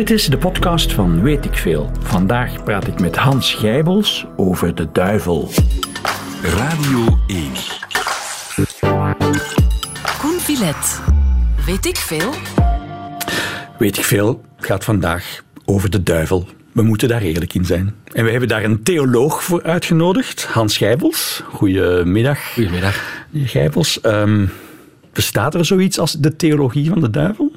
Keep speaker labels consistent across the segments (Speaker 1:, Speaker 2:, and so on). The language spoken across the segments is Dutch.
Speaker 1: Dit is de podcast van Weet ik Veel. Vandaag praat ik met Hans Gijbels over de duivel.
Speaker 2: Radio 1.
Speaker 3: Koen Villet. Weet ik veel?
Speaker 1: Weet ik Veel gaat vandaag over de duivel. We moeten daar eerlijk in zijn. En we hebben daar een theoloog voor uitgenodigd, Hans Gijbels. Goedemiddag.
Speaker 4: Goedemiddag.
Speaker 1: Meneer Gijbels, um, bestaat er zoiets als de theologie van de duivel?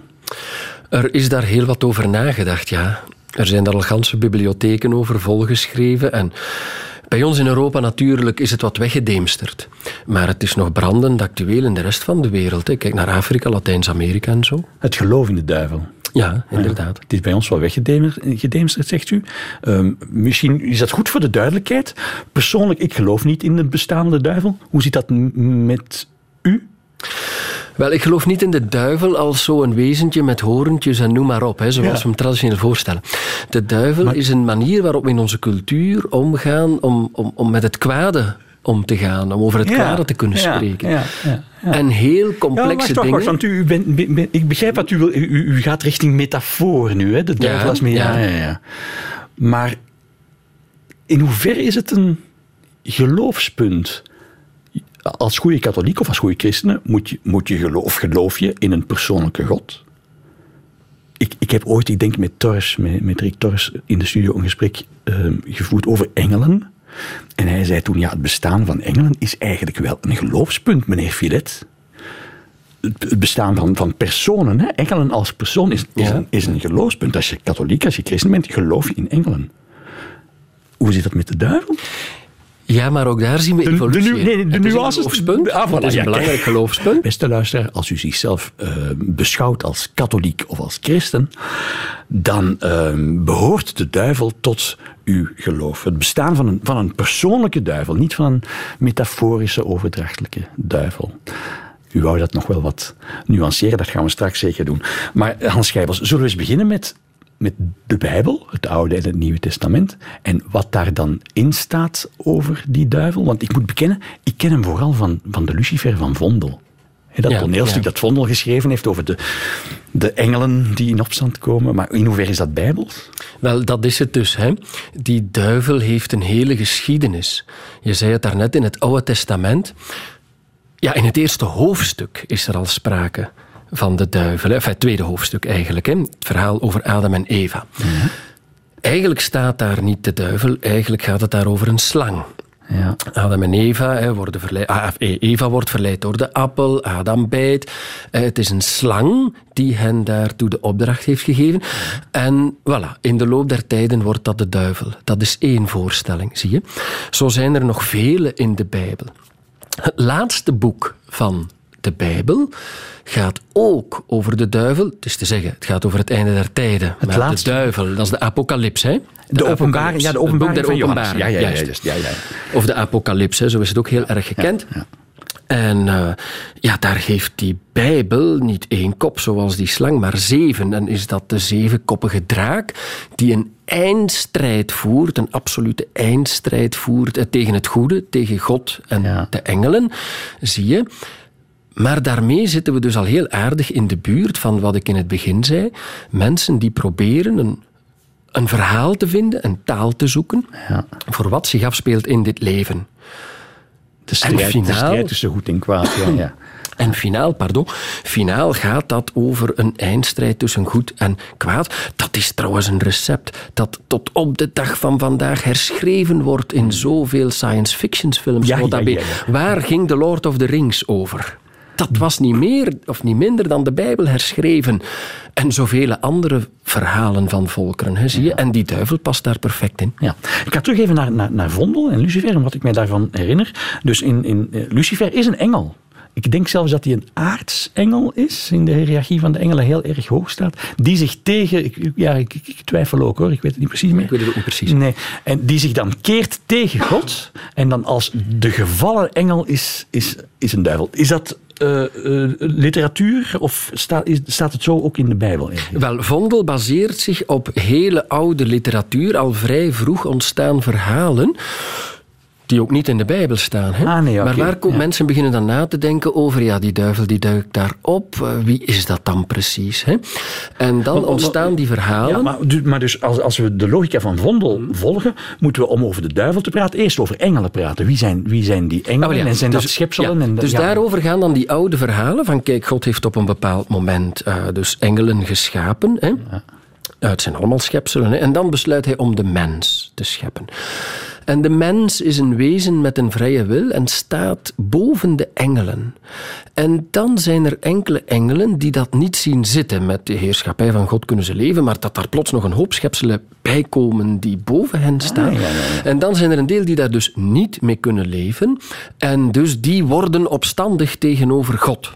Speaker 4: Er is daar heel wat over nagedacht, ja. Er zijn daar al ganse bibliotheken over volgeschreven en bij ons in Europa natuurlijk is het wat weggedemsterd. Maar het is nog brandend actueel in de rest van de wereld. Kijk naar Afrika, Latijns-Amerika en zo.
Speaker 1: Het geloof in de duivel.
Speaker 4: Ja, inderdaad.
Speaker 1: het is bij ons wel weggedemsterd, zegt u. Um, misschien is dat goed voor de duidelijkheid. Persoonlijk, ik geloof niet in het bestaande duivel. Hoe zit dat met u?
Speaker 4: Wel, ik geloof niet in de duivel als zo'n wezentje met horentjes en noem maar op, hè, zoals we hem traditioneel voorstellen. De duivel is een manier waarop we in onze cultuur omgaan om, om, om met het kwade om te gaan, om over het ja, kwade te kunnen spreken. Ja, ja, en heel complexe
Speaker 1: wacht,
Speaker 4: dingen.
Speaker 1: want u, bent, ik begrijp wat u wil. U, u, gaat richting metafoor nu, hè? De duivel als meer. Ja. Ja, ja, Maar in hoeverre is het een geloofspunt? Als goede katholiek of als goede christenen moet je, moet je geloof, geloof je in een persoonlijke God. Ik, ik heb ooit, ik denk met Torres, met, met Rick Torres in de studio een gesprek uh, gevoerd over engelen. En hij zei toen, ja, het bestaan van engelen is eigenlijk wel een geloofspunt, meneer Filet. Het bestaan van, van personen, hè? engelen als persoon, is, is, een, is een geloofspunt. Als je katholiek, als je christen bent, geloof je in engelen. Hoe zit dat met de duivel?
Speaker 4: Ja, maar ook daar zien we evolutie.
Speaker 1: De, de, nee, de nuances.
Speaker 4: Is een ah, voilà, is een belangrijk geloofspunt.
Speaker 1: Beste luisteraar, als u zichzelf uh, beschouwt als katholiek of als christen, dan uh, behoort de duivel tot uw geloof. Het bestaan van een, van een persoonlijke duivel, niet van een metaforische, overdrachtelijke duivel. U wou dat nog wel wat nuanceren, dat gaan we straks zeker doen. Maar Hans Schijbels, zullen we eens beginnen met met de Bijbel, het Oude en het Nieuwe Testament, en wat daar dan in staat over die duivel. Want ik moet bekennen, ik ken hem vooral van, van de Lucifer van Vondel. dat ja, toneelstuk dat Vondel geschreven heeft over de, de engelen die in opstand komen. Maar in hoeverre is dat bijbels?
Speaker 4: Wel, dat is het dus. Hè. Die duivel heeft een hele geschiedenis. Je zei het daarnet in het Oude Testament. Ja, in het eerste hoofdstuk is er al sprake van de duivel. Enfin, het tweede hoofdstuk eigenlijk. Hè? Het verhaal over Adam en Eva. Ja. Eigenlijk staat daar niet de duivel, eigenlijk gaat het daar over een slang. Ja. Adam en Eva hè, worden verleid. Ah, e- Eva wordt verleid door de appel, Adam bijt. Eh, het is een slang die hen daartoe de opdracht heeft gegeven. En voilà, in de loop der tijden wordt dat de duivel. Dat is één voorstelling, zie je. Zo zijn er nog vele in de Bijbel. Het laatste boek van de Bijbel gaat ook over de duivel. Het is te zeggen, het gaat over het einde der tijden. Het maar laatste. de duivel, dat is de apocalyps. Hè?
Speaker 1: De, de openbaring, ja, de openbaring
Speaker 4: der openbaring. Ja, ja, ja, ja, ja, Of de apocalyps, zo is het ook heel erg gekend. Ja, en uh, ja, daar heeft die Bijbel niet één kop zoals die slang, maar zeven. En is dat de zevenkoppige draak die een eindstrijd voert, een absolute eindstrijd voert eh, tegen het goede, tegen God en de engelen, zie je. Maar daarmee zitten we dus al heel aardig in de buurt van wat ik in het begin zei. Mensen die proberen een, een verhaal te vinden, een taal te zoeken ja. voor wat zich afspeelt in dit leven.
Speaker 1: De strijd, en finaal, de strijd tussen goed en kwaad. Ja, ja.
Speaker 4: En finaal, pardon, finaal gaat dat over een eindstrijd tussen goed en kwaad. Dat is trouwens een recept dat tot op de dag van vandaag herschreven wordt in zoveel science fiction films. Ja, ja, ja, Waar ging The Lord of the Rings over? Dat was niet meer of niet minder dan de Bijbel herschreven. En zoveel andere verhalen van volkeren, hè, zie je. En die duivel past daar perfect in.
Speaker 1: Ja. Ik ga terug even naar, naar, naar Vondel en Lucifer, en wat ik mij daarvan herinner. Dus in, in, eh, Lucifer is een engel. Ik denk zelfs dat hij een aartsengel is, in de hiërarchie van de engelen heel erg hoog staat, die zich tegen, ik, ja, ik, ik, twijfel ook hoor, ik weet het niet precies meer.
Speaker 4: Ik weet het ook niet precies.
Speaker 1: Nee, en die zich dan keert tegen God, en dan als de gevallen engel is, is, is een duivel. Is dat uh, uh, literatuur of staat, is, staat het zo ook in de Bijbel? Eigenlijk?
Speaker 4: Wel, Vondel baseert zich op hele oude literatuur, al vrij vroeg ontstaan verhalen die ook niet in de Bijbel staan. Hè?
Speaker 1: Ah, nee.
Speaker 4: Maar waar komen
Speaker 1: Ja.
Speaker 4: mensen beginnen dan na te denken over, ja, die duivel die duikt daar op. Eh, wie is dat dan precies? Hè? En dan
Speaker 1: Maar- maar-
Speaker 4: ontstaan die verhalen.
Speaker 1: Ja, maar, du- maar dus als, als we de logica van Vondel volgen, moeten we om over de duivel te praten eerst over engelen praten. Wie zijn, wie zijn die engelen
Speaker 4: Ah, ja,
Speaker 1: en zijn
Speaker 4: dus-
Speaker 1: dat schepselen? en,
Speaker 4: dus daarover gaan dan die oude verhalen van kijk, God heeft op een bepaald moment eh, dus engelen geschapen. Hè? Het zijn allemaal schepselen. Hè? En dan besluit hij om de mens te scheppen. En de mens is een wezen met een vrije wil en staat boven de engelen. En dan zijn er enkele engelen die dat niet zien zitten. Met de heerschappij van God kunnen ze leven, maar dat daar plots nog een hoop schepselen bij komen die boven hen staan. En dan zijn er een deel die daar dus niet mee kunnen leven. En dus die worden opstandig tegenover God.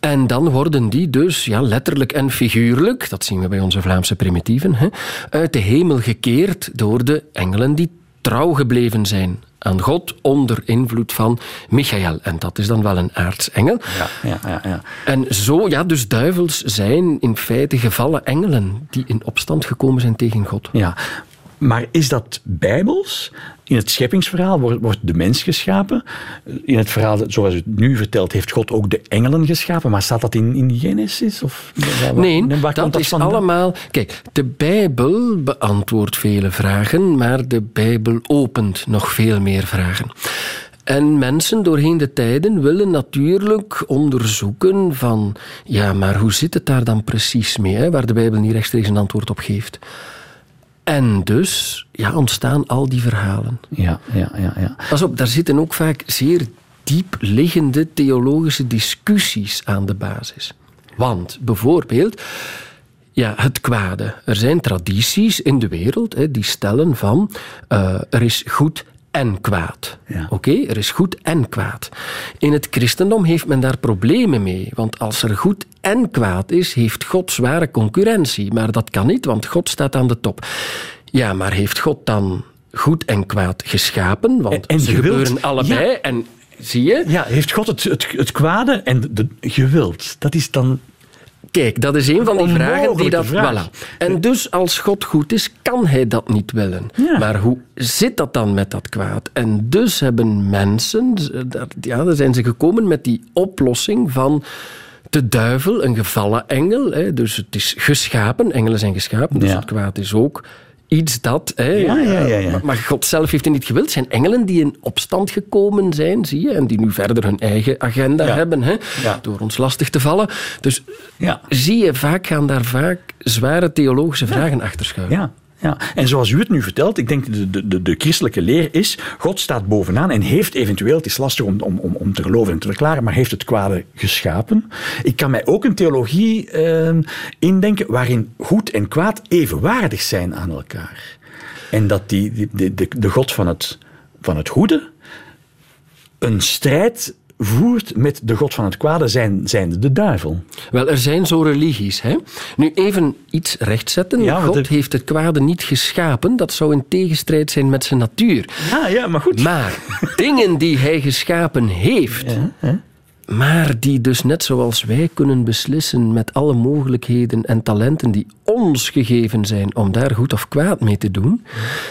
Speaker 4: En dan worden die dus ja, letterlijk en figuurlijk, dat zien we bij onze Vlaamse primitieven, hè, uit de hemel gekeerd door de engelen die trouw gebleven zijn aan God onder invloed van Michael. En dat is dan wel een aartsengel.
Speaker 1: Ja, ja, ja, ja.
Speaker 4: En zo, ja, dus duivels zijn in feite gevallen engelen die in opstand gekomen zijn tegen God.
Speaker 1: Ja, maar is dat bijbels? In het scheppingsverhaal wordt, wordt de mens geschapen. In het verhaal, zoals u het nu vertelt, heeft God ook de engelen geschapen. Maar staat dat in, in Genesis? Of, waar-
Speaker 4: Nee,
Speaker 1: waar
Speaker 4: dat is
Speaker 1: vandaan?
Speaker 4: allemaal. Kijk, de Bijbel beantwoordt vele vragen, maar de Bijbel opent nog veel meer vragen. En mensen doorheen de tijden willen natuurlijk onderzoeken van, ja, maar hoe zit het daar dan precies mee, hè, waar de Bijbel niet rechtstreeks een antwoord op geeft. En dus ja, ontstaan al die verhalen.
Speaker 1: Ja, ja, ja. ja.
Speaker 4: Pas op, daar zitten ook vaak zeer diep liggende theologische discussies aan de basis. Want bijvoorbeeld, ja, het kwade. Er zijn tradities in de wereld hè, die stellen van eh, er is goed en kwaad.
Speaker 1: Ja.
Speaker 4: Oké, er is goed en kwaad. In het christendom heeft men daar problemen mee. Want als er goed en kwaad is, heeft God zware concurrentie. Maar dat kan niet, want God staat aan de top. Ja, maar heeft God dan goed en kwaad geschapen? Want
Speaker 1: En- en
Speaker 4: ze gebeuren allebei.
Speaker 1: Ja.
Speaker 4: En zie je?
Speaker 1: Ja, heeft God het, het, het kwade en de, de gewild? Dat is dan...
Speaker 4: Kijk, dat is een van die vragen die dat.
Speaker 1: vraag.
Speaker 4: Voilà. En dus als God goed is, kan hij dat niet willen.
Speaker 1: Ja.
Speaker 4: Maar hoe zit dat dan met dat kwaad? En dus hebben mensen, ja, daar zijn ze gekomen met die oplossing van de duivel, een gevallen engel. Hè, dus het is geschapen, engelen zijn geschapen, dus
Speaker 1: Ja.
Speaker 4: het kwaad is ook iets dat. Hè,
Speaker 1: Ja, ja, ja, ja.
Speaker 4: Maar, God zelf heeft het niet gewild. Het zijn engelen die in opstand gekomen zijn, zie je, en die nu verder hun eigen agenda
Speaker 1: Ja.
Speaker 4: hebben, hè, door ons lastig te vallen. Dus
Speaker 1: Ja.
Speaker 4: zie je, vaak gaan daar vaak zware theologische vragen achter schuilen.
Speaker 1: Ja, ja. En zoals u het nu vertelt, ik denk de, de, de, christelijke leer is, God staat bovenaan en heeft eventueel, het is lastig om, om, om, om te geloven en te verklaren, maar heeft het kwade geschapen. Ik kan mij ook een theologie eh, indenken waarin goed en kwaad evenwaardig zijn aan elkaar. En dat die, die, de, de, de God van het, van het goede een strijd voert met de God van het kwade, zijn, zijnde de duivel.
Speaker 4: Wel, er zijn zo religies. Hè? Nu even iets rechtzetten.
Speaker 1: Ja,
Speaker 4: God
Speaker 1: het-
Speaker 4: heeft het kwade niet geschapen. Dat zou in tegenstrijd zijn met zijn natuur.
Speaker 1: Ja, ja, maar goed.
Speaker 4: Maar dingen die hij geschapen heeft, maar die dus net zoals wij kunnen beslissen met alle mogelijkheden en talenten die ons gegeven zijn om daar goed of kwaad mee te doen,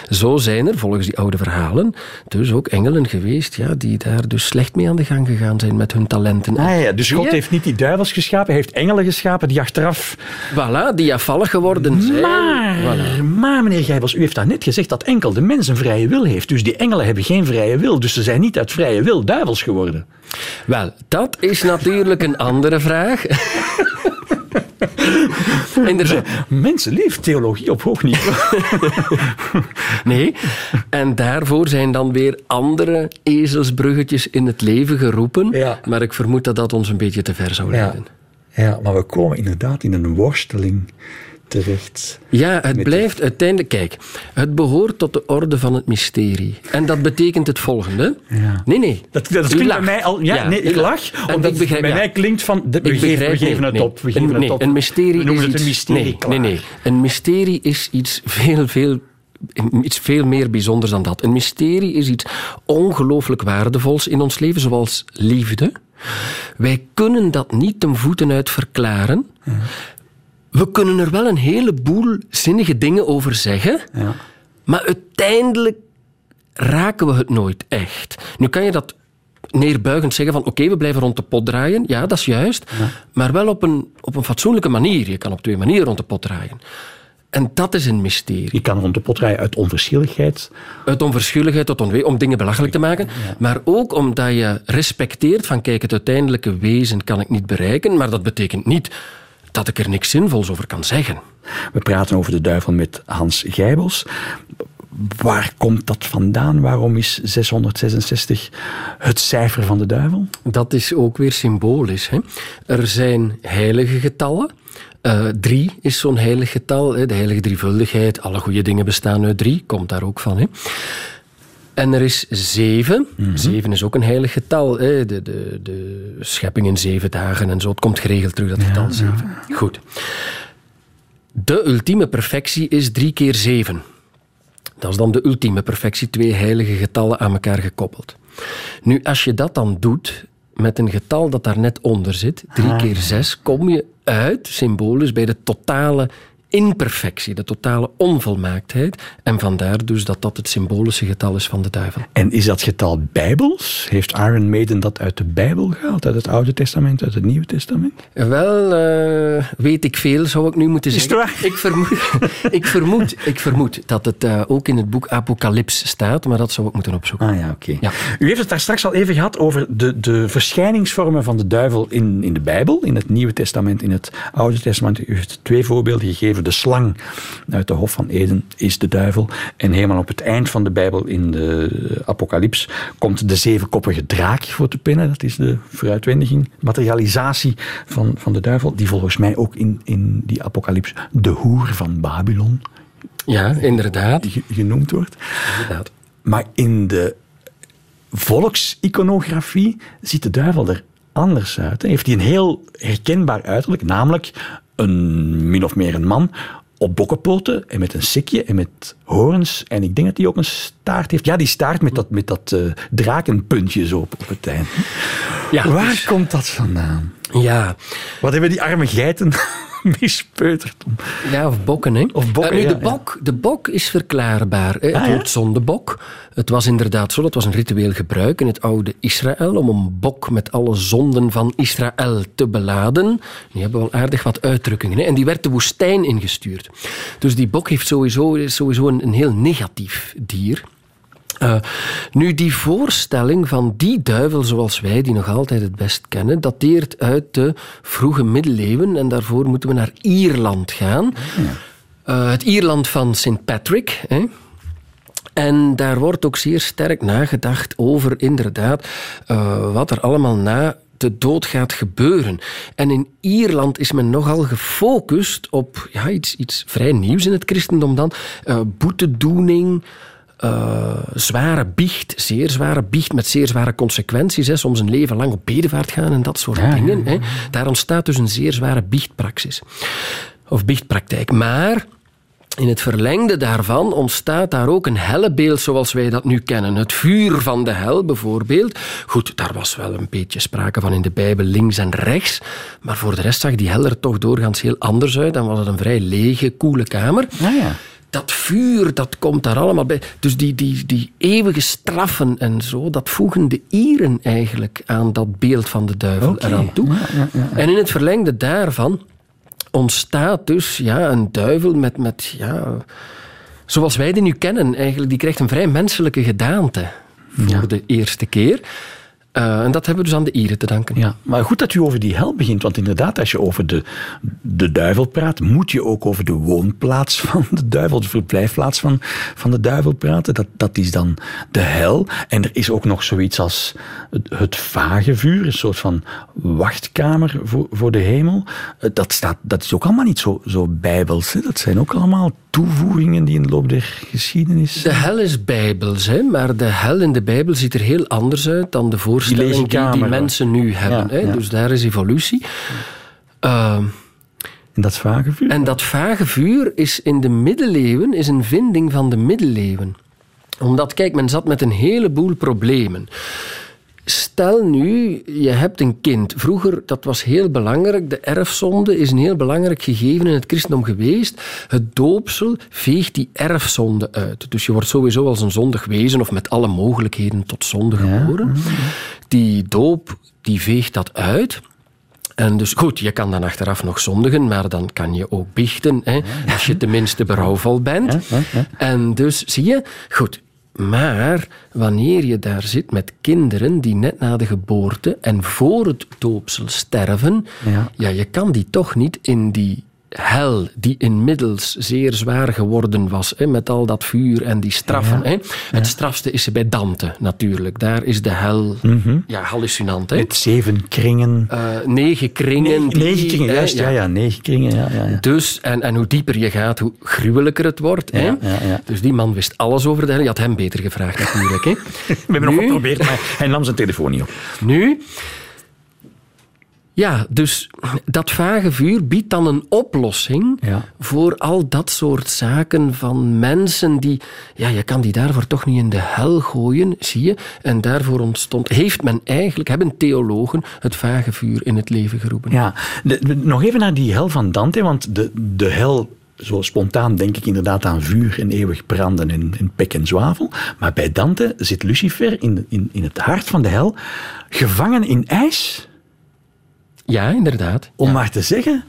Speaker 4: zo zijn er volgens die oude verhalen dus ook engelen geweest ja, die daar dus slecht mee aan de gang gegaan zijn met hun talenten.
Speaker 1: Ah, ja, dus God heeft niet die duivels geschapen, hij heeft engelen geschapen die achteraf...
Speaker 4: Voilà, die afvallig geworden zijn.
Speaker 1: Maar,
Speaker 4: Voilà.
Speaker 1: maar meneer Gijbels, u heeft net gezegd dat enkel de mens een vrije wil heeft. Dus die engelen hebben geen vrije wil. Dus ze zijn niet uit vrije wil duivels geworden.
Speaker 4: Wel, dat is natuurlijk een andere vraag. Inderdaad.
Speaker 1: Mensen lief, theologie op hoog niveau.
Speaker 4: Nee. En daarvoor zijn dan weer andere ezelsbruggetjes in het leven geroepen.
Speaker 1: Ja.
Speaker 4: Maar ik vermoed dat dat ons een beetje te ver zou
Speaker 1: Ja.
Speaker 4: leiden.
Speaker 1: ja, maar we komen inderdaad in een worsteling terecht.
Speaker 4: Ja, het blijft uiteindelijk... Kijk, het behoort tot de orde van het mysterie. En dat betekent het volgende.
Speaker 1: Ja.
Speaker 4: Nee, nee.
Speaker 1: Dat, klinkt bij mij al... Ja, nee, ik lach,
Speaker 4: En
Speaker 1: omdat
Speaker 4: ik begrijp,
Speaker 1: bij
Speaker 4: ja.
Speaker 1: mij klinkt van... De, we, geven,
Speaker 4: begrijp-
Speaker 1: we geven
Speaker 4: nee,
Speaker 1: het
Speaker 4: nee.
Speaker 1: op. We
Speaker 4: Een-
Speaker 1: geven
Speaker 4: nee,
Speaker 1: het op.
Speaker 4: Een mysterie
Speaker 1: we noemen
Speaker 4: is
Speaker 1: het een
Speaker 4: iets-
Speaker 1: mysterie.
Speaker 4: Nee,
Speaker 1: klaar.
Speaker 4: nee, nee. Een mysterie is iets veel, veel, iets veel meer bijzonders dan dat. Een mysterie is iets ongelooflijk waardevols in ons leven, zoals liefde. Wij kunnen dat niet ten voeten uit verklaren. We kunnen er wel een heleboel zinnige dingen over zeggen.
Speaker 1: Ja.
Speaker 4: Maar uiteindelijk raken we het nooit echt. Nu kan je dat neerbuigend zeggen van oké, we blijven rond de pot draaien. Ja, dat is juist. Maar wel op een, op een fatsoenlijke manier. Je kan op twee manieren rond de pot draaien. En dat is een mysterie.
Speaker 1: Je kan rond de pot draaien uit onverschilligheid.
Speaker 4: Uit onverschilligheid tot onwee, om dingen belachelijk te maken. Maar ook omdat je respecteert van kijk, het uiteindelijke wezen kan ik niet bereiken. Maar dat betekent niet dat ik er niks zinvols over kan zeggen.
Speaker 1: We praten over de duivel met Hans Gijbels. Waar komt dat vandaan? Waarom is 666 het cijfer van de duivel?
Speaker 4: Dat is ook weer symbolisch. Hè? Er zijn heilige getallen. Uh, drie is zo'n heilig getal. Hè? De heilige drievuldigheid. Alle goede dingen bestaan uit drie. Komt daar ook van. Hè? En er is zeven. Mm Zeven is ook een heilig getal. Hè? De, de, de schepping in zeven dagen en zo. Het komt geregeld terug, dat getal zeven. Goed. De ultieme perfectie is drie keer zeven. Dat is dan de ultieme perfectie, twee heilige getallen aan elkaar gekoppeld. Nu, als je dat dan doet met een getal dat daar net onder zit, drie ah. keer zes, kom je uit, symbolisch, bij de totale imperfectie, de totale onvolmaaktheid. En vandaar dus dat dat het symbolische getal is van de duivel.
Speaker 1: En is dat getal bijbels? Heeft Iron Maiden dat uit de Bijbel gehaald? Uit het Oude Testament, uit het Nieuwe Testament?
Speaker 4: Wel, uh, weet ik veel, zou ik nu moeten zeggen.
Speaker 1: Is het waar?
Speaker 4: Ik vermoed, ik vermoed, ik vermoed dat het uh, ook in het boek Apocalyps staat, maar dat zou ik moeten opzoeken.
Speaker 1: Ah ja, oké. Ja. U heeft het daar straks al even gehad over de, de verschijningsvormen van de duivel in, in de Bijbel, in het Nieuwe Testament, in het Oude Testament. U heeft twee voorbeelden gegeven de slang uit de Hof van Eden is de duivel. En helemaal op het eind van de Bijbel, in de Apocalyps, komt de zevenkoppige draak voor te pinnen. Dat is de vooruitwendiging, materialisatie van, van de duivel, die volgens mij ook in, in die Apocalyps de hoer van Babylon
Speaker 4: ja, inderdaad.
Speaker 1: genoemd wordt. Inderdaad. Maar in de volksiconografie ziet de duivel er anders uit. Heeft hij een heel herkenbaar uiterlijk, namelijk een min of meer een man op bokkenpoten en met een sikje en met horens. En ik denk dat hij ook een staart heeft. Ja, die staart met dat, met dat uh, drakenpuntje zo op, op het eind. Ja, Waar dus- komt dat vandaan?
Speaker 4: Ja.
Speaker 1: Wat hebben die arme geiten mispeuterd?
Speaker 4: Ja, of bokken, hè?
Speaker 1: Of bokken,
Speaker 4: uh, nu, de, bok, de bok is verklaarbaar. Hè? Ah, het woord zondebok. Het was inderdaad zo, dat was een ritueel gebruik in het oude Israël om een bok met alle zonden van Israël te beladen. Die hebben wel aardig wat uitdrukkingen. Hè? En die werd de woestijn ingestuurd. Dus die bok heeft sowieso, sowieso een, een heel negatief dier. Uh, nu, die voorstelling van die duivel zoals wij die nog altijd het best kennen, dateert uit de vroege middeleeuwen en daarvoor moeten we naar Ierland gaan. Uh, het Ierland van St. Patrick. Hè. En daar wordt ook zeer sterk nagedacht over inderdaad uh, wat er allemaal na de dood gaat gebeuren. En in Ierland is men nogal gefocust op ja, iets, iets vrij nieuws in het christendom dan. Boetedoening, uh, zware biecht, zeer zware biecht met zeer zware consequenties. Hè. Soms een leven lang op bedevaart gaan en dat soort dingen. Hè. Daar ontstaat dus een zeer zware biechtpraxis. Of biechtpraktijk. Maar in het verlengde daarvan ontstaat daar ook een hellebeeld zoals wij dat nu kennen. Het vuur van de hel bijvoorbeeld. Goed, daar was wel een beetje sprake van in de Bijbel links en rechts. Maar voor de rest zag die hel er toch doorgaans heel anders uit. Dan was het een vrij lege, koele kamer.
Speaker 1: Ah, ja
Speaker 4: dat vuur, dat komt daar allemaal bij. Dus die, die, die eeuwige straffen en zo, dat voegen de Ieren eigenlijk aan dat beeld van de duivel eraan toe. Ja, ja, en in het verlengde daarvan ontstaat dus ja, een duivel met, met ja, zoals wij die nu kennen, eigenlijk, die krijgt een vrij menselijke gedaante voor de eerste keer. Uh, en dat hebben we dus aan de Ieren te danken.
Speaker 1: Ja, maar goed dat u over die hel begint, want inderdaad, als je over de, de duivel praat, moet je ook over de woonplaats van de duivel, de verblijfplaats van, van de duivel praten. Dat, dat is dan de hel. En er is ook nog zoiets als het, het vage vuur, een soort van wachtkamer voor, voor de hemel. Eh, dat, staat, dat is ook allemaal niet zo, zo bijbels. Hè? Dat zijn ook allemaal toevoegingen die in de loop der geschiedenis.
Speaker 4: De hel is bijbels, hè? maar de hel in de Bijbel ziet er heel anders uit dan de voorstelling die, die, mensen nu hebben. hè? Dus daar is evolutie.
Speaker 1: Uh, en dat vage vuur?
Speaker 4: En dat vage vuur is in de middeleeuwen is een vinding van de middeleeuwen. Omdat, kijk, men zat met een heleboel problemen. Stel nu, je hebt een kind. Vroeger, dat was heel belangrijk. De erfzonde is een heel belangrijk gegeven in het christendom geweest. Het doopsel veegt die erfzonde uit. Dus je wordt sowieso als een zondig wezen of met alle mogelijkheden tot zonde geboren. Die doop, die veegt dat uit. En dus goed, je kan dan achteraf nog zondigen, maar dan kan je ook biechten, hè, als je tenminste berouwvol bent. En dus zie je, goed, maar wanneer je daar zit met kinderen die net na de geboorte en voor het doopsel sterven,
Speaker 1: Ja.
Speaker 4: ja, je kan die toch niet in die hel die inmiddels zeer zwaar geworden was, hè, met al dat vuur en die straffen. Hè. Het strafste is bij Dante natuurlijk. Daar is de hel ja, hallucinant. Hè.
Speaker 1: Met zeven kringen.
Speaker 4: Eh, negen kringen.
Speaker 1: negen kringen, juist. Ja, ja, negen kringen. Ja, ja.
Speaker 4: Dus, en, en hoe dieper je gaat, hoe gruwelijker het wordt. hè?
Speaker 1: Ja, ja, ja.
Speaker 4: Dus die man wist alles over de hel. Je had hem beter gevraagd natuurlijk. Hè?
Speaker 1: We hebben nog geprobeerd, maar hij nam zijn telefoon niet op.
Speaker 4: Nu, ja, dus dat vage vuur biedt dan een oplossing
Speaker 1: Ja.
Speaker 4: voor al dat soort zaken van mensen die, ja, je kan die daarvoor toch niet in de hel gooien, zie je? En daarvoor ontstond, heeft men eigenlijk, hebben theologen het vage vuur in het leven geroepen.
Speaker 1: Ja, de- de- nog even naar die hel van Dante, want de, de hel, zo spontaan denk ik inderdaad aan vuur en eeuwig branden en, en pek en zwavel. Maar bij Dante zit Lucifer in, in, in het hart van de hel, gevangen in ijs,
Speaker 4: Ja, inderdaad.
Speaker 1: om
Speaker 4: Ja.
Speaker 1: maar te zeggen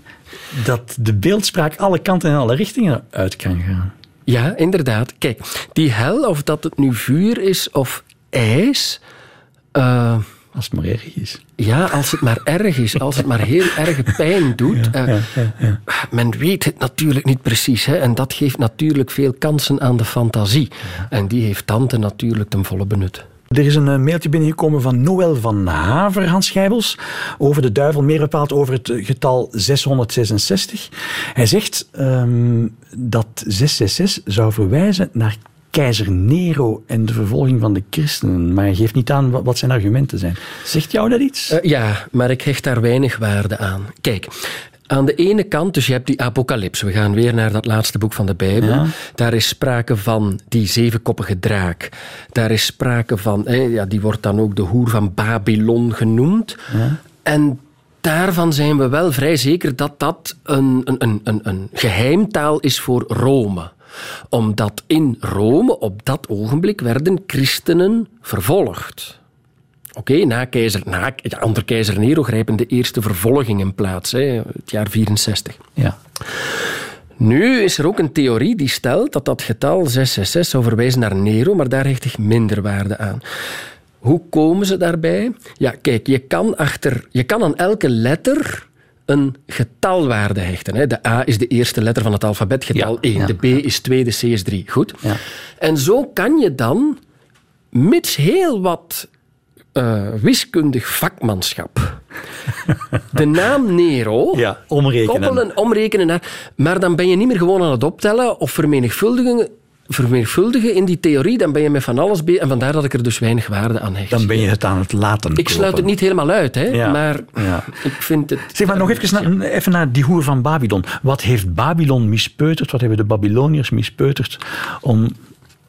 Speaker 1: dat de beeldspraak alle kanten en alle richtingen uit kan gaan.
Speaker 4: Ja, inderdaad. Kijk, die hel, of dat het nu vuur is of ijs. eh,
Speaker 1: Als het maar erg is.
Speaker 4: ja, als het maar erg is, als het maar heel erg pijn doet. eh, Men weet het natuurlijk niet precies. Hè, en dat geeft natuurlijk veel kansen aan de fantasie. En die heeft Tante natuurlijk ten volle benut.
Speaker 1: Er is een eh, mailtje binnengekomen van Noël van Haver, Hans Schijbels, over de duivel, meer bepaald over het getal 666. Hij zegt ehm, dat 666 zou verwijzen naar keizer Nero en de vervolging van de christenen, maar hij geeft niet aan wat, wat zijn argumenten zijn. Zegt jou dat iets?
Speaker 4: Eh, ja, maar ik hecht daar weinig waarde aan. Kijk, aan de ene kant, dus je hebt die apocalyps. We gaan weer naar dat laatste boek van de Bijbel.
Speaker 1: Ja.
Speaker 4: Daar is sprake van die zevenkoppige draak. Daar is sprake van, eh, ja, die wordt dan ook de hoer van Babylon genoemd. En daarvan zijn we wel vrij zeker dat dat een, een, een, een, een geheimtaal is voor Rome omdat in Rome op dat ogenblik werden christenen vervolgd. Oké, na keizer, na, ja, onder keizer Nero grijpen de eerste vervolgingen plaats, hè, het jaar 64.
Speaker 1: Ja.
Speaker 4: Nu is er ook een theorie die stelt dat dat getal 666 zou verwijzen naar Nero, maar daar hecht ik minder waarde aan. Hoe komen ze daarbij? Ja, kijk, je kan, achter, je kan aan elke letter een getalwaarde hechten. Hè. De A is de eerste letter van het alfabet, getal
Speaker 1: Ja,
Speaker 4: 1.
Speaker 1: ja,
Speaker 4: de B is 2, de C is 3. Goed?
Speaker 1: Ja.
Speaker 4: En zo kan je dan, mits heel wat eh, wiskundig vakmanschap, de naam Nero
Speaker 1: Ja, omrekenen.
Speaker 4: koppelen, omrekenen naar... Maar dan ben je niet meer gewoon aan het optellen of vermenigvuldigen, vermenigvuldigen in die theorie. Dan ben je met van alles bezig. En vandaar dat ik er dus weinig waarde aan hecht.
Speaker 1: Dan ben je het aan het laten
Speaker 4: ik sluit het niet helemaal uit, hè,
Speaker 1: Ja,
Speaker 4: maar
Speaker 1: ja.
Speaker 4: ik vind het...
Speaker 1: Zeg maar nog even naar, even naar die hoer van Babylon. Wat heeft Babylon mispeuterd? Wat hebben de Babyloniërs mispeuterd om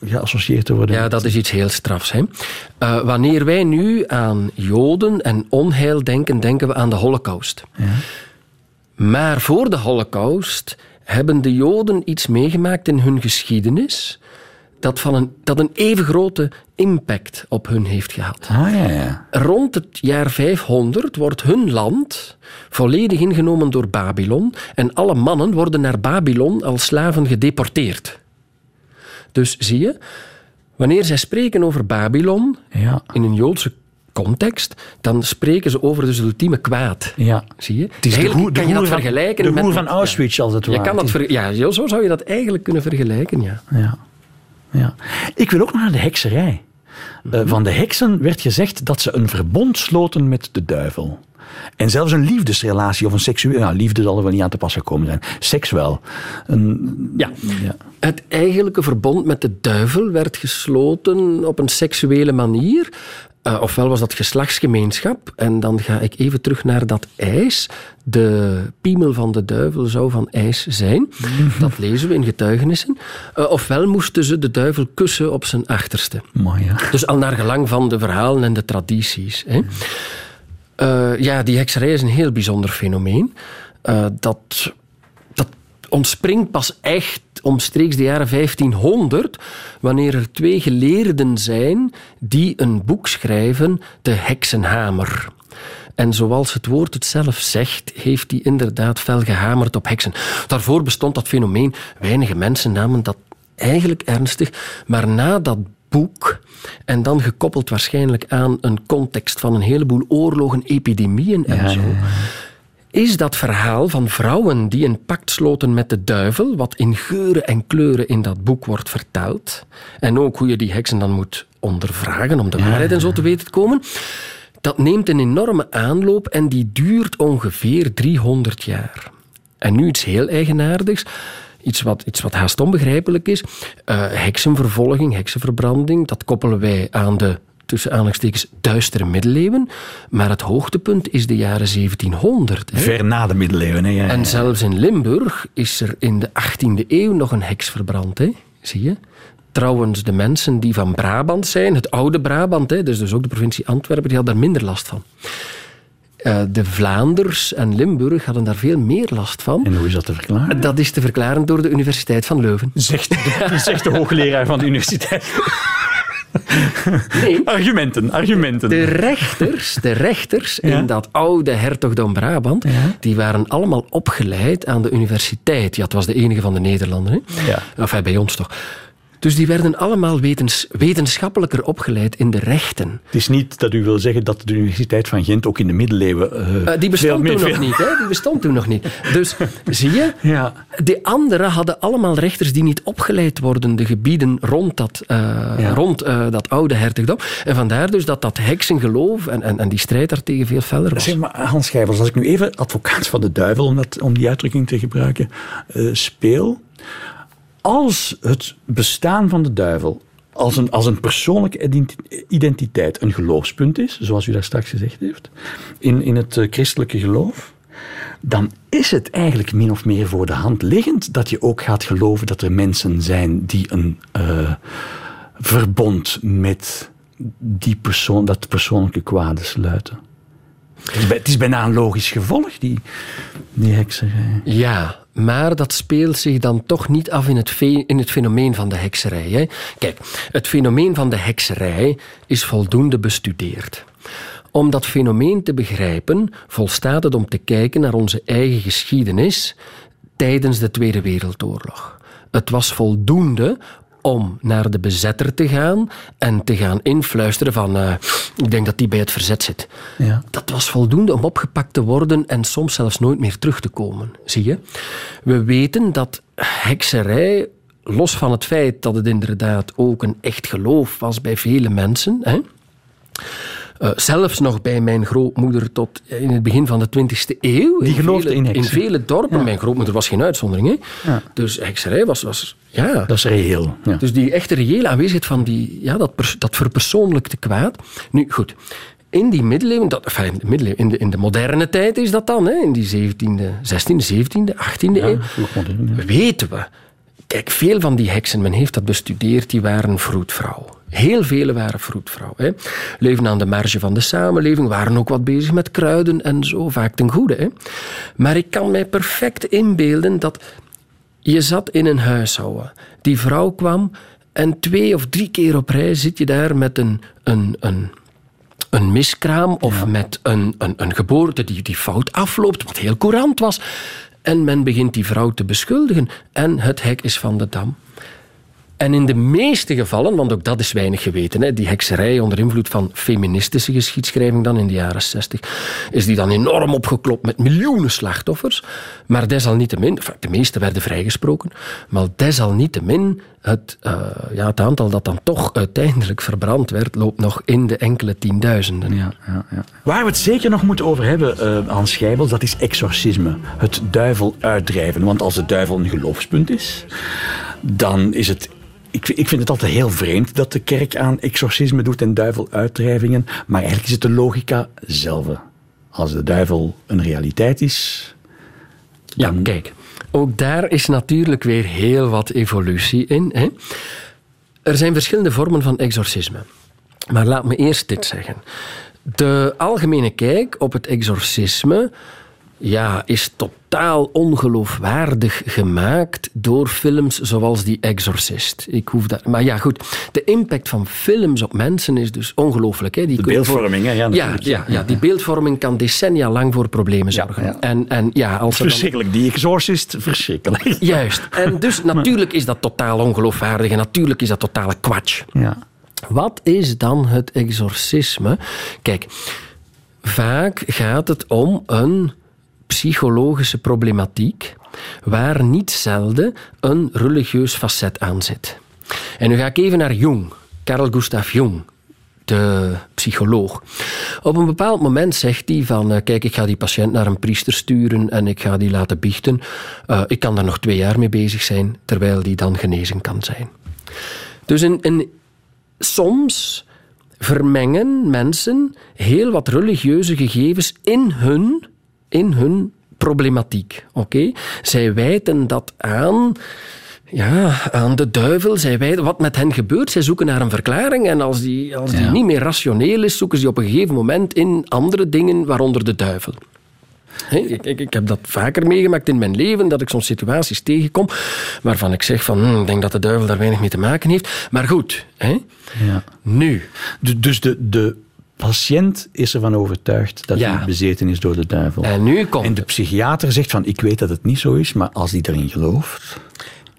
Speaker 1: geassocieerd te worden?
Speaker 4: Ja, dat is iets heel strafs. Hè. Eh, wanneer wij nu aan Joden en onheil denken, denken we aan de Holocaust. Maar voor de Holocaust hebben de Joden iets meegemaakt in hun geschiedenis dat, van een, dat een even grote impact op hun heeft gehad.
Speaker 1: Ah, ja, ja.
Speaker 4: Rond het jaar 500 wordt hun land volledig ingenomen door Babylon en alle mannen worden naar Babylon als slaven gedeporteerd. Dus zie je, wanneer zij spreken over Babylon
Speaker 1: Ja.
Speaker 4: in een Joodse context, dan spreken ze over dus het ultieme kwaad.
Speaker 1: Ja.
Speaker 4: Zie je?
Speaker 1: Het is de
Speaker 4: Eigenlijk
Speaker 1: hoer, de
Speaker 4: kan je dat
Speaker 1: van,
Speaker 4: vergelijken
Speaker 1: de
Speaker 4: met...
Speaker 1: van Auschwitz, als het
Speaker 4: Je
Speaker 1: ware.
Speaker 4: kan dat ver- ja, zo zo zou je dat eigenlijk kunnen vergelijken, ja.
Speaker 1: Ja. ja. Ik wil ook nog naar de hekserij. Eh, van de heksen werd gezegd dat ze een verbond sloten met de duivel. En zelfs een liefdesrelatie of een seksuele... Nou, liefde zal er wel niet aan te pas gekomen zijn. Seks wel. Een,
Speaker 4: Ja.
Speaker 1: ja.
Speaker 4: Het eigenlijke verbond met de duivel werd gesloten op een seksuele manier. Uh, ofwel was dat geslachtsgemeenschap, en dan ga ik even terug naar dat ijs. De piemel van de duivel zou van ijs zijn. Dat lezen we in getuigenissen. Uh, ofwel moesten ze de duivel kussen op zijn achterste.
Speaker 1: Mooi, ja.
Speaker 4: Dus al naar gelang van de verhalen en de tradities. Hè. Uh, ja, die hekserij is een heel bijzonder fenomeen. dat ontspringt pas echt omstreeks de jaren 1500, wanneer er twee geleerden zijn die een boek schrijven, De Heksenhamer. En zoals het woord het zelf zegt, heeft hij inderdaad fel gehamerd op heksen. Daarvoor bestond dat fenomeen. Weinige mensen namen dat eigenlijk ernstig. Maar na dat boek, en dan gekoppeld waarschijnlijk aan een context van een heleboel oorlogen, epidemieën en zo. is dat verhaal van vrouwen die een pact sloten met de duivel, wat in geuren en kleuren in dat boek wordt verteld, en ook hoe je die heksen dan moet ondervragen om de waarheid en zo te weten te komen, dat neemt een enorme aanloop en die duurt ongeveer 300 jaar. En nu iets heel eigenaardigs. Iets wat, iets wat haast onbegrijpelijk is. Uh, heksenvervolging, heksenverbranding, dat koppelen wij aan de tussen aanhalingstekens duistere middeleeuwen. Maar het hoogtepunt is de jaren 1700. Hè.
Speaker 1: Ver na de middeleeuwen. Hè? Ja,
Speaker 4: En zelfs in Limburg is er in de 18e eeuw nog een heks verbrand. Hè. Zie je? Trouwens, de mensen die van Brabant zijn, het oude Brabant, hè, dus, dus ook de provincie Antwerpen, die hadden daar minder last van. Uh, de Vlaanders en Limburg hadden daar veel meer last van.
Speaker 1: En hoe is dat te verklaren?
Speaker 4: Dat is te verklaren door de Universiteit van Leuven.
Speaker 1: Zegt de, zegt de hoogleraar van de universiteit. Nee. Argumenten, argumenten.
Speaker 4: De rechters, de rechters in dat oude hertogdom Brabant, die waren allemaal opgeleid aan de universiteit. Ja, het was de enige van de Nederlanden. Hè? Ja. Enfin, bij ons toch. Dus die werden allemaal wetens, wetenschappelijker opgeleid in de rechten.
Speaker 1: Het is niet dat u wil zeggen dat de Universiteit van Gent ook in de middeleeuwen. Uh,
Speaker 4: die bestond toen nog niet. Hè? Die bestond toen nog niet. Dus zie je, ja. de anderen hadden allemaal rechters die niet opgeleid worden, de gebieden rond dat, uh, rond, dat oude hertogdom. En vandaar dus dat dat heksengeloof en, en, en die strijd daartegen veel feller was.
Speaker 1: Zeg maar, Hans Schijvers, als ik nu even advocaat van de duivel, om, dat, om die uitdrukking te gebruiken, speel als het bestaan van de duivel als een, als een persoonlijke identiteit een geloofspunt is, zoals u daar straks gezegd heeft, in, in het eh, christelijke geloof, dan is het eigenlijk min of meer voor de hand liggend dat je ook gaat geloven dat er mensen zijn die een uh, verbond met die persoon, dat persoonlijke kwade sluiten. Het is, bijna een logisch gevolg, die, die hekserij.
Speaker 4: Ja, maar dat speelt zich dan toch niet af in het, in het fenomeen van de hekserij. Hè? Kijk, het fenomeen van de hekserij is voldoende bestudeerd. Om dat fenomeen te begrijpen, volstaat het om te kijken naar onze eigen geschiedenis tijdens de Tweede Wereldoorlog. Het was voldoende om naar de bezetter te gaan en te gaan influisteren van uh, ik denk dat die bij het verzet zit. Ja. Dat was voldoende om opgepakt te worden en soms zelfs nooit meer terug te komen. Zie je? We weten dat hekserij, los van het feit dat het inderdaad ook een echt geloof was bij vele mensen, hè, uh, zelfs nog bij mijn grootmoeder tot in het begin van de 20e eeuw.
Speaker 1: Die geloofde in
Speaker 4: In vele dorpen. Mijn grootmoeder was geen uitzondering. Hè? Ja. Dus hekserij was, was ja.
Speaker 1: Dat is reëel.
Speaker 4: Ja. Dus die echte reële aanwezigheid van die, ja, dat, dat verpersoonlijkte kwaad. Nu, goed. In die middeleeuwen, dat, enfin, in, de, in de moderne tijd is dat dan, hè, in die 17e, 16e, 17e, 18e eeuw, modern, weten we. Kijk, veel van die heksen, men heeft dat bestudeerd, die waren vroedvrouw. Heel vele waren vroedvrouw. Hè. Leven aan de marge van de samenleving, waren ook wat bezig met kruiden en zo, vaak ten goede. Hè. Maar ik kan mij perfect inbeelden dat je zat in een huishouden. Die vrouw kwam en twee of drie keer op rij zit je daar met een, een, een, een miskraam of met een, een, een geboorte die, die fout afloopt, wat heel courant was. En men begint die vrouw te beschuldigen en het hek is van de dam. En in de meeste gevallen, want ook dat is weinig geweten, hè, die hekserij onder invloed van feministische geschiedschrijving dan in de jaren 60, is die dan enorm opgeklopt met miljoenen slachtoffers. Maar desalniettemin, enfin, de meeste werden vrijgesproken, maar desalniettemin, het, uh, ja, het aantal dat dan toch uiteindelijk verbrand werd, loopt nog in de enkele tienduizenden.
Speaker 1: Ja, ja, ja. Waar we het zeker nog moeten over hebben, uh, Hans Schijbels, dat is exorcisme. Het duivel uitdrijven. Want als de duivel een geloofspunt is, dan is het ik, ik vind het altijd heel vreemd dat de kerk aan exorcisme doet en duiveluitdrijvingen. Maar eigenlijk is het de logica zelf. Als de duivel een realiteit is.
Speaker 4: Ja, kijk. Ook daar is natuurlijk weer heel wat evolutie in. Hè? Er zijn verschillende vormen van exorcisme. Maar laat me eerst dit zeggen. De algemene kijk op het exorcisme ja, is totaal ongeloofwaardig gemaakt door films zoals Die Exorcist. Ik hoef dat, maar ja, goed. De impact van films op mensen is dus ongelooflijk. Hè.
Speaker 1: Die de beeldvorming, hè?
Speaker 4: Ja, ja, ja, ja, die beeldvorming kan decennia lang voor problemen zorgen. Ja, En, en, ja, als
Speaker 1: verschrikkelijk. Die Exorcist, verschrikkelijk.
Speaker 4: Juist. En dus natuurlijk is dat totaal ongeloofwaardig en natuurlijk is dat totale kwatsch.
Speaker 1: Ja.
Speaker 4: Wat is dan het exorcisme? Kijk, vaak gaat het om een psychologische problematiek waar niet zelden een religieus facet aan zit. En nu ga ik even naar Jung, Carl Gustav Jung, de psycholoog. Op een bepaald moment zegt hij van, uh, kijk, ik ga die patiënt naar een priester sturen en ik ga die laten biechten. Uh, ik kan daar nog twee jaar mee bezig zijn, terwijl die dan genezen kan zijn. Dus in, in, soms vermengen mensen heel wat religieuze gegevens in hun in hun problematiek. Oké? Zij wijten dat aan ja, aan de duivel. Zij wijten wat met hen gebeurt. Zij zoeken naar een verklaring. En als die, als die niet meer rationeel is, zoeken ze op een gegeven moment in andere dingen, waaronder de duivel. ik, ik, ik, heb dat vaker meegemaakt in mijn leven, dat ik soms situaties tegenkom waarvan ik zeg van, hm, ik denk dat de duivel daar weinig mee te maken heeft. Maar goed,
Speaker 1: ja.
Speaker 4: nu.
Speaker 1: Dus de, de patiënt is ervan overtuigd dat hij bezeten is door de duivel.
Speaker 4: En nu komt...
Speaker 1: En de psychiater zegt van, ik weet dat het niet zo is, maar als hij erin gelooft...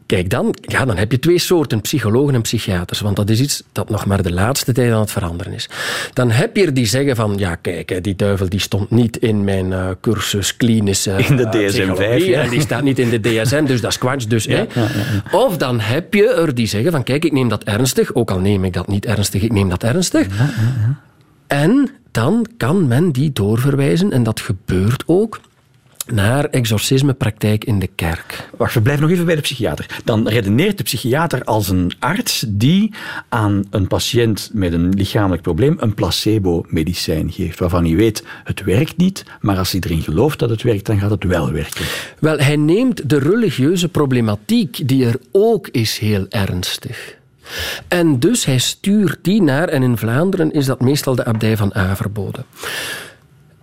Speaker 4: Kijk, dan, ja, dan heb je twee soorten psychologen en psychiaters. Want dat is iets dat nog maar de laatste tijd aan het veranderen is. Dan heb je er die zeggen van... Ja, kijk, die duivel die stond niet in mijn uh, cursus klinische
Speaker 1: In de DSM-5,
Speaker 4: ja. En die staat niet in de DSM, dus dat is kwats. Dus, ja, Of dan heb je er die zeggen van... Kijk, ik neem dat ernstig. Ook al neem ik dat niet ernstig, ik neem dat ernstig. En dan kan men die doorverwijzen, en dat gebeurt ook, naar exorcismepraktijk in de kerk.
Speaker 1: Wacht, we blijven nog even bij de psychiater. Dan redeneert de psychiater als een arts die aan een patiënt met een lichamelijk probleem een placebo-medicijn geeft, waarvan hij weet het werkt niet, maar als hij erin gelooft dat het werkt, dan gaat het wel werken.
Speaker 4: Wel, hij neemt de religieuze problematiek die er ook is heel ernstig. En dus hij stuurt die naar, en in Vlaanderen is dat meestal de abdij van Averbode.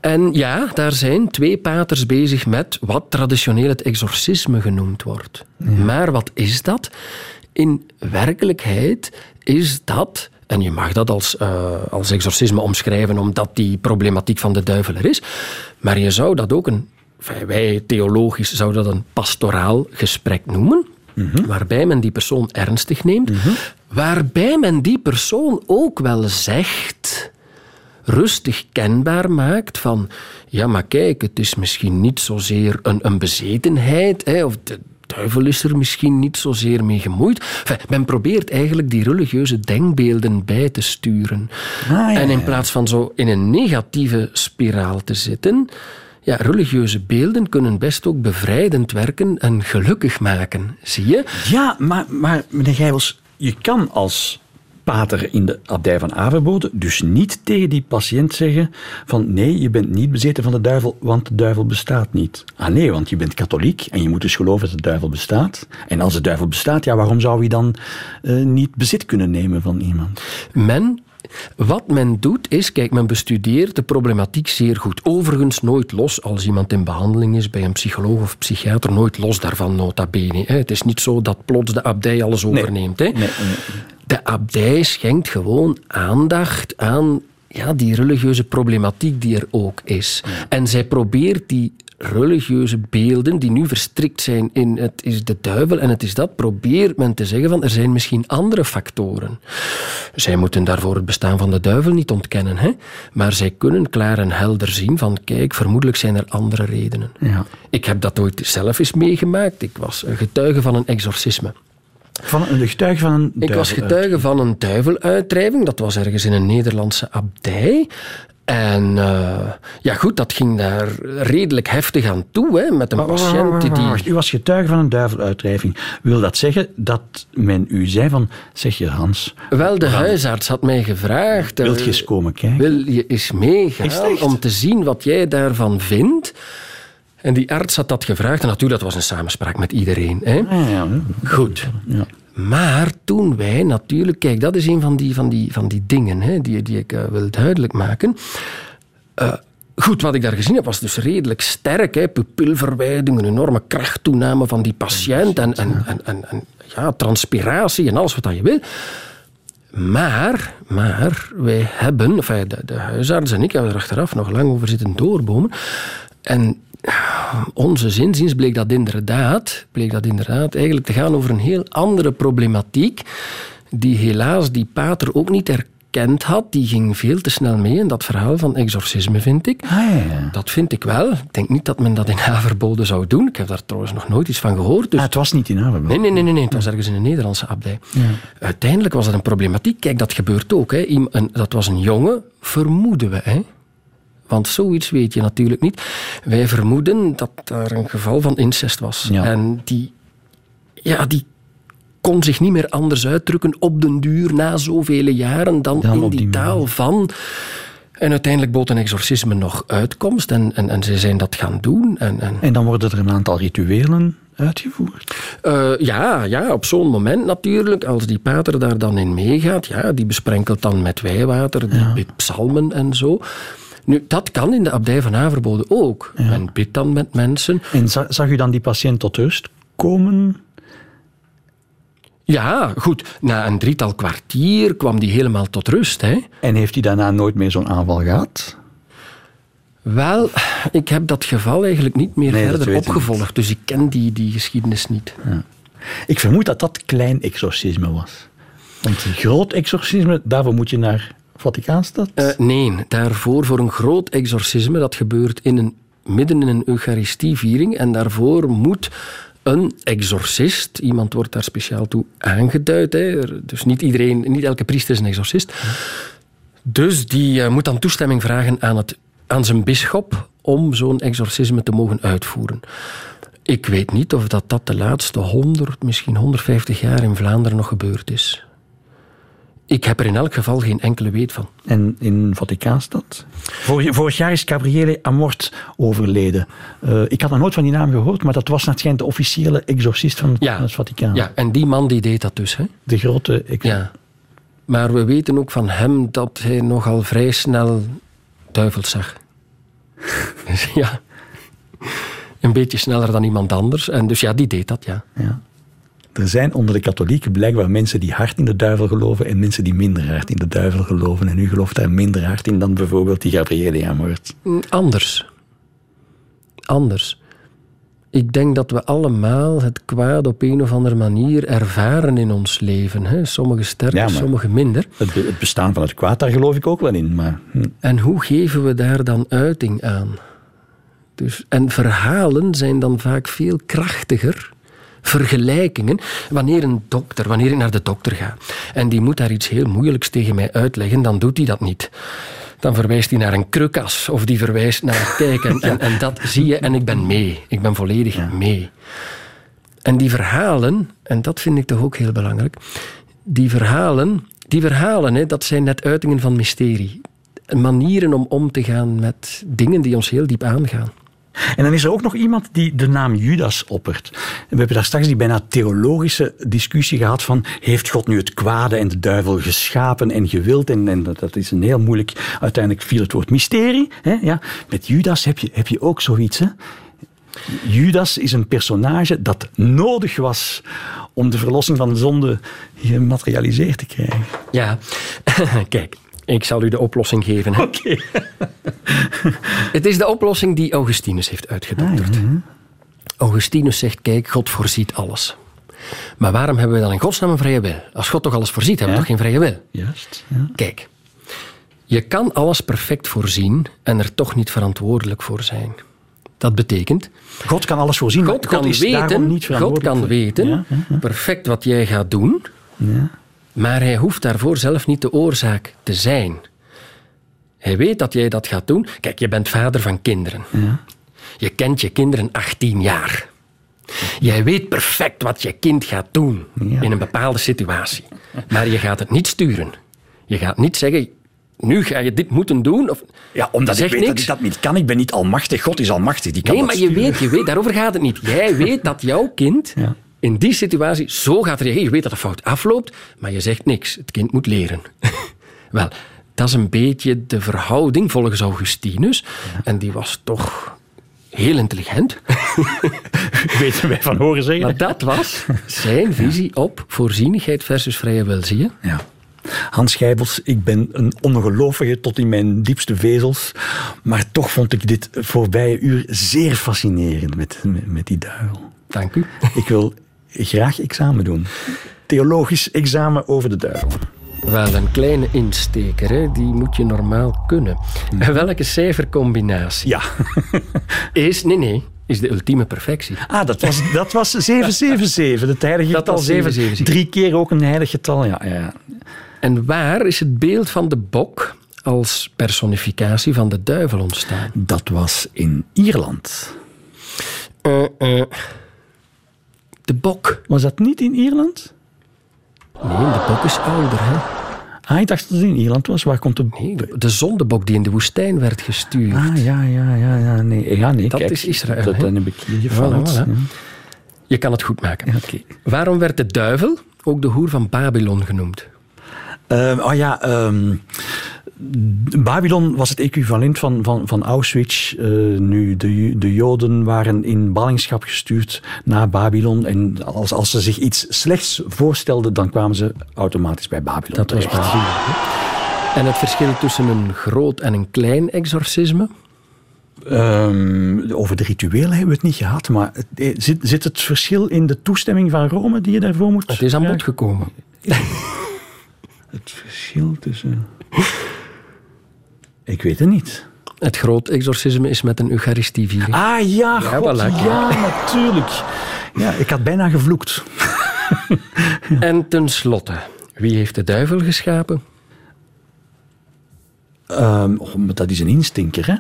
Speaker 4: En ja, daar zijn twee paters bezig met wat traditioneel het exorcisme genoemd wordt. Maar wat is dat? In werkelijkheid is dat, en je mag dat als, uh, als exorcisme omschrijven omdat die problematiek van de duivel er is, maar je zou dat ook een, wij theologisch zouden dat een pastoraal gesprek noemen. Mhm. Waarbij men die persoon ernstig neemt. Mhm. Waarbij men die persoon ook wel zegt, rustig kenbaar maakt van... Ja, maar kijk, het is misschien niet zozeer een, een bezetenheid. Hè, of de duivel is er misschien niet zozeer mee gemoeid. men probeert eigenlijk die religieuze denkbeelden bij te sturen. Ah, en in plaats van zo in een negatieve spiraal te zitten ja, religieuze beelden kunnen best ook bevrijdend werken en gelukkig maken. Zie je?
Speaker 1: Ja, maar, maar meneer Gijbels, je kan als pater in de abdij van Averbode dus niet tegen die patiënt zeggen van nee, je bent niet bezeten van de duivel, want de duivel bestaat niet. Ah nee, want je bent katholiek en je moet dus geloven dat de duivel bestaat. En als de duivel bestaat, ja, waarom zou hij dan uh, niet bezit kunnen nemen van iemand?
Speaker 4: Men wat men doet is, kijk, men bestudeert de problematiek zeer goed. Overigens nooit los als iemand in behandeling is bij een psycholoog of psychiater, nooit los daarvan nota bene. Het is niet zo dat plots de abdij alles overneemt. Nee, nee, nee. De abdij schenkt gewoon aandacht aan ja, die religieuze problematiek die er ook is. En zij probeert die religieuze beelden die nu verstrikt zijn in het is de duivel en het is dat, probeert men te zeggen van er zijn misschien andere factoren. Zij moeten daarvoor het bestaan van de duivel niet ontkennen, hè? maar zij kunnen klaar en helder zien van kijk, vermoedelijk zijn er andere redenen.
Speaker 1: Ja.
Speaker 4: Ik heb dat ooit zelf eens meegemaakt. Ik was een getuige van een exorcisme.
Speaker 1: Van een getuige van een
Speaker 4: Ik was getuige van een duiveluitdrijving. Dat was ergens in een Nederlandse abdij. En uh, ja, goed, dat ging daar redelijk heftig aan toe, hè, met een patiënt die...
Speaker 1: U was getuige van een duiveluitdrijving. Wil dat zeggen dat men u zei van, zeg je Hans...
Speaker 4: Wel, de huisarts had mij gevraagd...
Speaker 1: Wilt je eens komen kijken?
Speaker 4: Wil je eens meegaan om te zien wat jij daarvan vindt? En die arts had dat gevraagd. En natuurlijk, dat was een samenspraak met iedereen. Hè?
Speaker 1: Ja, ja,
Speaker 4: Goed. Maar toen wij natuurlijk, kijk, dat is een van die, van die, van die dingen hè, die, die ik uh, wil duidelijk maken. Uh, goed, wat ik daar gezien heb was dus redelijk sterk. Hè, pupilverwijding, een enorme krachttoename van die patiënt en, en, en, en, en ja, transpiratie en alles wat je wil. Maar, maar wij hebben, enfin, de, de huisarts en ik hebben er achteraf nog lang over zitten doorbomen. En onze zinziens bleek dat inderdaad, bleek dat inderdaad eigenlijk te gaan over een heel andere problematiek, die helaas die pater ook niet erkend had. Die ging veel te snel mee in dat verhaal van exorcisme, vind ik.
Speaker 1: Ah, ja.
Speaker 4: Dat vind ik wel. Ik denk niet dat men dat in Haverbode zou doen. Ik heb daar trouwens nog nooit iets van gehoord. Dus...
Speaker 1: Ah, het was niet in Haverbode?
Speaker 4: Nee, nee, nee, nee, nee. het was ergens in een Nederlandse abdij.
Speaker 1: Ja.
Speaker 4: Uiteindelijk was dat een problematiek. Kijk, dat gebeurt ook. Hè. Dat was een jongen, vermoeden we. Hè. Want zoiets weet je natuurlijk niet. Wij vermoeden dat daar een geval van incest was.
Speaker 1: Ja.
Speaker 4: En die, ja, die kon zich niet meer anders uitdrukken op den duur na zoveel jaren dan,
Speaker 1: Dan
Speaker 4: in die,
Speaker 1: die
Speaker 4: taal van. En uiteindelijk bood een exorcisme nog uitkomst en, en, en ze zijn dat gaan doen. En, en,
Speaker 1: En dan worden er een aantal rituelen uitgevoerd.
Speaker 4: Eh, ja, ja, op zo'n moment natuurlijk, als die pater daar dan in meegaat, ja, die besprenkelt dan met wijwater, die psalmen en zo. Nu, dat kan in de abdij van Haverbode ook. Men bidt dan met mensen.
Speaker 1: En za- zag u dan die patiënt tot rust komen?
Speaker 4: Ja, goed, na een drietal kwartier kwam die helemaal tot rust. Hè.
Speaker 1: En heeft hij daarna nooit meer zo'n aanval gehad?
Speaker 4: Wel, ik heb dat geval eigenlijk niet meer
Speaker 1: Nee,
Speaker 4: verder opgevolgd, dus ik ken die, die geschiedenis niet.
Speaker 1: Ik vermoed dat dat klein exorcisme was. Want een groot exorcisme, daarvoor moet je naar Vaticaanstad.
Speaker 4: Eh, nee, daarvoor voor een groot exorcisme, dat gebeurt in een, midden in een Eucharistieviering. En daarvoor moet een exorcist, iemand wordt daar speciaal toe aangeduid. Dus niet iedereen, niet elke priester is een exorcist. Dus die eh, moet dan toestemming vragen aan, het, aan zijn bisschop om zo'n exorcisme te mogen uitvoeren. Ik weet niet of dat, dat de laatste 100, misschien 150 jaar in Vlaanderen nog gebeurd is. Ik heb er in elk geval geen enkele weet van.
Speaker 1: En in Vaticaanstad. Vorig, vorig jaar is Gabriele Amort overleden. Eh, ik had nog nooit van die naam gehoord, maar dat was naar het de officiële exorcist van,
Speaker 4: Ja.
Speaker 1: van het Vaticaan.
Speaker 4: Ja, en die man die deed dat dus. Hè?
Speaker 1: De grote
Speaker 4: Ja. Maar we weten ook van hem dat hij nogal vrij snel duivels zag. Dus ja, een beetje sneller dan iemand anders. En dus ja, die deed dat, ja.
Speaker 1: Ja. Er zijn onder de katholieken blijkbaar mensen die hard in de duivel geloven en mensen die minder hard in de duivel geloven. En u gelooft daar minder hard in dan bijvoorbeeld die Gabriele Amort.
Speaker 4: Mm, Anders. Anders. Ik denk dat we allemaal het kwaad op een of andere manier ervaren in ons leven. Hè? Sommigen sterker,
Speaker 1: Ja,
Speaker 4: sommigen minder.
Speaker 1: Het bestaan van het kwaad, daar geloof ik ook wel in. Maar hm,
Speaker 4: En hoe geven we daar dan uiting aan? Dus, en verhalen zijn dan vaak veel krachtiger. Vergelijkingen. Wanneer een dokter, wanneer ik naar de dokter ga en die moet daar iets heel moeilijks tegen mij uitleggen, dan doet hij dat niet. Dan verwijst hij naar een krukas of die verwijst naar kijk en, en, en dat zie je en ik ben mee. Ik ben volledig mee. En die verhalen, en dat vind ik toch ook heel belangrijk, die verhalen, die verhalen hè, dat zijn net uitingen van mysterie. Manieren om om te gaan met dingen die ons heel diep aangaan.
Speaker 1: En dan is er ook nog iemand die de naam Judas oppert. We hebben daar straks die bijna theologische discussie gehad van heeft God nu het kwade en de duivel geschapen en gewild? En, en dat, dat is een heel moeilijk, uiteindelijk viel het woord mysterie. Hè? Ja. Met Judas heb je, heb je ook zoiets. Hè? Judas is een personage dat nodig was om de verlossing van de zonde gematerialiseerd te krijgen.
Speaker 4: Ja, kijk, ik zal u de oplossing geven.
Speaker 1: Oké.
Speaker 4: Het is de oplossing die Augustinus heeft uitgedokterd. Augustinus zegt, kijk, God voorziet alles. Maar waarom hebben we dan in godsnaam een vrije wil? Als God toch alles voorziet, hebben we
Speaker 1: Ja.
Speaker 4: toch geen vrije wil?
Speaker 1: Juist. Ja.
Speaker 4: Kijk, je kan alles perfect voorzien en er toch niet verantwoordelijk voor zijn. Dat betekent,
Speaker 1: God kan alles voorzien. maar
Speaker 4: God kan
Speaker 1: is daarom
Speaker 4: weten,
Speaker 1: niet
Speaker 4: God kan
Speaker 1: voor-
Speaker 4: weten
Speaker 1: Ja, ja, ja.
Speaker 4: perfect wat jij gaat doen,
Speaker 1: Ja.
Speaker 4: Maar hij hoeft daarvoor zelf niet de oorzaak te zijn. Hij weet dat jij dat gaat doen. Kijk, je bent vader van kinderen. Je kent je kinderen 18 jaar. Jij weet perfect wat je kind gaat doen in een bepaalde situatie. Maar je gaat het niet sturen. Je gaat niet zeggen, nu ga je dit moeten doen. Of,
Speaker 1: Ja, omdat ik weet dat ik dat niet kan. Ik ben niet almachtig. God is almachtig. Die kan
Speaker 4: Nee, maar je weet, je weet, daarover gaat het niet. Jij weet dat jouw kind
Speaker 1: Ja.
Speaker 4: In die situatie zo gaat reageren. Je weet dat de fout afloopt, maar je zegt niks. Het kind moet leren. Wel, dat is een beetje de verhouding volgens Augustinus. En die was toch heel intelligent.
Speaker 1: Weten wij van horen zeggen.
Speaker 4: Maar dat was zijn visie op voorzienigheid versus vrije wil, zie je?
Speaker 1: Ja. Hans Gijbels, ik ben een ongelovige tot in mijn diepste vezels. Maar toch vond ik dit voorbije uur zeer fascinerend met, met, met die duivel.
Speaker 4: Dank u.
Speaker 1: Ik wil graag examen doen. Theologisch examen over de duivel.
Speaker 4: Wel, een kleine insteker, hè? die moet je normaal kunnen. En welke cijfercombinatie
Speaker 1: Ja.
Speaker 4: is... Nee, nee, is de ultieme perfectie.
Speaker 1: Ah, dat was, dat was 777. Het heilige
Speaker 4: Dat
Speaker 1: getal
Speaker 4: was
Speaker 1: 7.
Speaker 4: 777.
Speaker 1: Drie keer ook een heilig getal. Ja, ja.
Speaker 4: En waar is het beeld van de bok als personificatie van de duivel ontstaan?
Speaker 1: Dat was in Ierland.
Speaker 4: Eh, eh, de bok.
Speaker 1: Was dat niet in Ierland?
Speaker 4: Nee, de bok is ouder. Hè?
Speaker 1: Ah, ik dacht dat het in Ierland was. Waar komt de...
Speaker 4: Nee, de, de zondebok die in de woestijn werd gestuurd.
Speaker 1: Ah, ja, ja, ja, ja. Nee, ja, nee
Speaker 4: Dat
Speaker 1: kijk,
Speaker 4: is Israël,
Speaker 1: Dat heb ik gevallen.
Speaker 4: Voilà, voilà. Je kan het goed maken.
Speaker 1: Ja, oké.
Speaker 4: Waarom werd de duivel ook de hoer van Babylon genoemd?
Speaker 1: Ehm, oh ja, ehm, Babylon was het equivalent van, van, van Auschwitz. Eh, nu, de, de Joden waren in ballingschap gestuurd naar Babylon. En als, als ze zich iets slechts voorstelden, dan kwamen ze automatisch bij Babylon.
Speaker 4: Dat was. Babylon. En het verschil tussen een groot en een klein exorcisme?
Speaker 1: Ehm, over de rituelen hebben we het niet gehad, maar eh, zit, zit het verschil in de toestemming van Rome die je daarvoor moet
Speaker 4: Het is aan bod gekomen.
Speaker 1: Het verschil tussen... Ik weet het niet.
Speaker 4: Het groot exorcisme is met een eucharistieviering.
Speaker 1: Ah ja, god,
Speaker 4: voilà.
Speaker 1: ja, natuurlijk. Ja, ik had bijna gevloekt.
Speaker 4: En tenslotte, wie heeft de duivel geschapen?
Speaker 1: Oh, maar dat is een instinker, hè?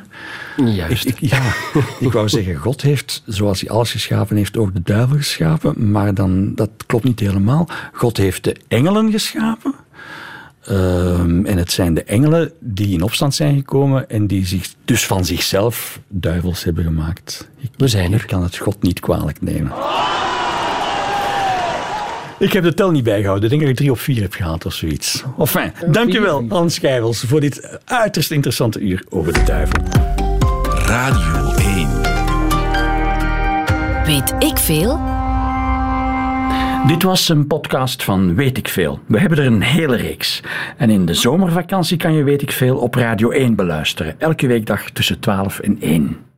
Speaker 4: Juist.
Speaker 1: Ik, ik, ja, ik wou zeggen, God heeft, zoals hij alles geschapen heeft, ook de duivel geschapen. Maar dan, dat klopt niet helemaal. God heeft de engelen geschapen. Ehm, en het zijn de engelen die in opstand zijn gekomen en die zich dus van zichzelf duivels hebben gemaakt. Ik,
Speaker 4: We zijn er.
Speaker 1: ik kan het God niet kwalijk nemen. Ik heb de tel niet bijgehouden. Ik denk dat ik drie of vier heb gehaald of zoiets. Enfin, dankjewel Hans Schijvels voor dit uiterst interessante uur over de duivel.
Speaker 2: Radio 1.
Speaker 3: Weet ik veel?
Speaker 1: Dit was een podcast van Weet ik Veel. We hebben er een hele reeks. En in de zomervakantie kan je Weet ik Veel op Radio 1 beluisteren. Elke weekdag tussen 12 en 1.